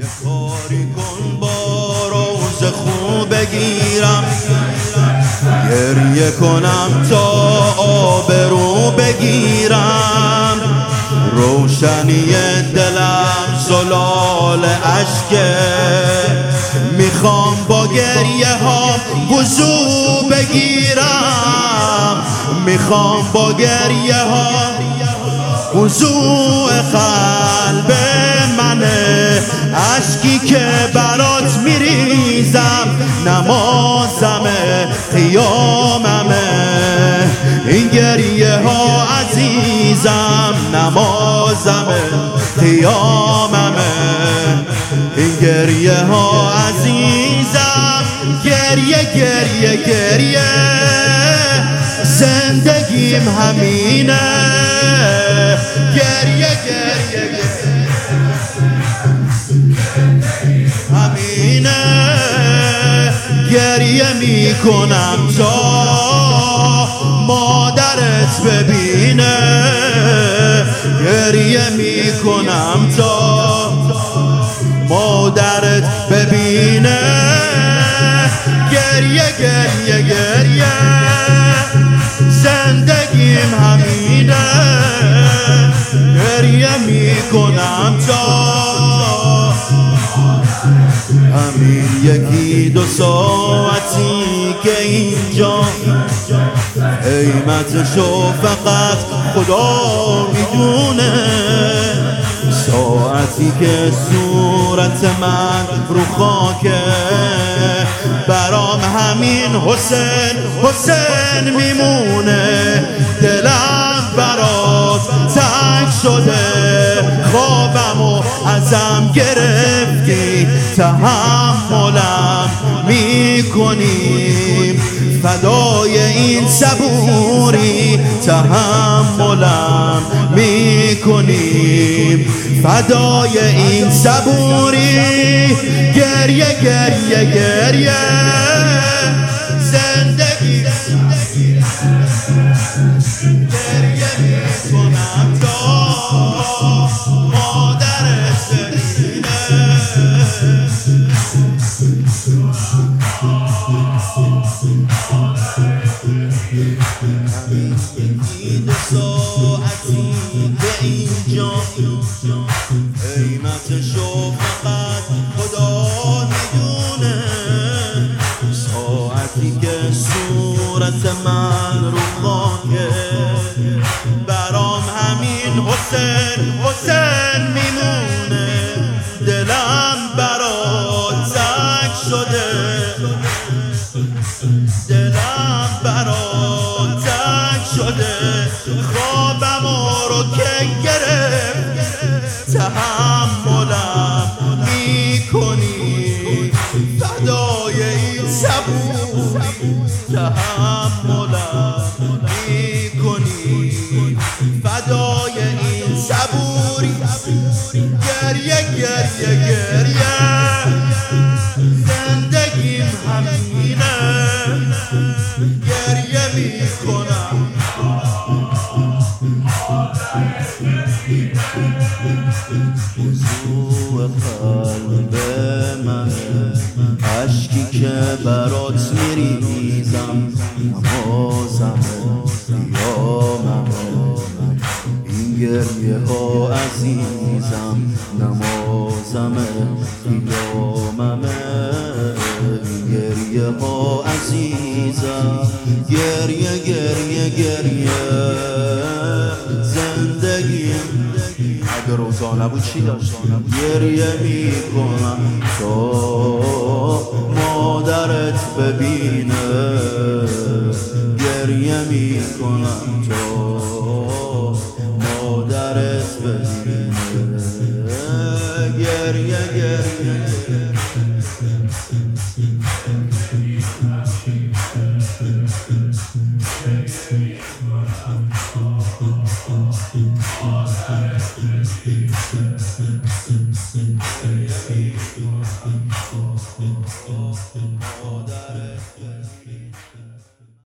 یه کاری کن با روز خوب بگیرم. گریه کنم تا آبرو بگیرم. روشنی دلم زلال عشقه می‌خوام با گریه ها وضو بگیرم. می‌خوام با گریه ها وضوع منه عشقی که برات میریزم نمازمه قیاممه. این گریه ها عزیزم نمازمه قیاممه. این گریه ها عزیزم گریه گریه گریه. زندگیم همینه. گریه گریه همینه گریه می‌کنم تا مادرت ببینه. گریه می‌کنم تا مادرت ببینه. گریه گریه گریه. زندگیم همینه. گریه می‌کنم تا همین یکی دو ساعتی که اینجا. قیمتشو فقط خدا می‌دونه. ساعتی که صورت من رو خاکه. برام همین حسین حسین میمونه. دلم برات تنگ شده. خوابم و ازم گرفتی. تحملم می‌کنیم. فدای این صبوری تحملم می‌کنیم. فدای این صبوری گریه گریه گریه. این ساعتی که اینجا قیمتشو فقط که گرفت تحملم می‌کنی. فدای این صبوری تحملم می‌کنی. فدای این صبوری گریه گریه گریه. زندگیم همینه. گریه می‌کنم. عشقی که برات میریزم. نمازم قیامم. این گریه ها عزیزم. نمازم قیامم. این گریه ها عزیزم. گریه گریه گریه. زندگیم اگه روزا نبود چی داشت گریه می‌کنم. مادرت ببینه. گریه می‌کنم تا مادرت ببینه. گریه گریه. مادرت ببینه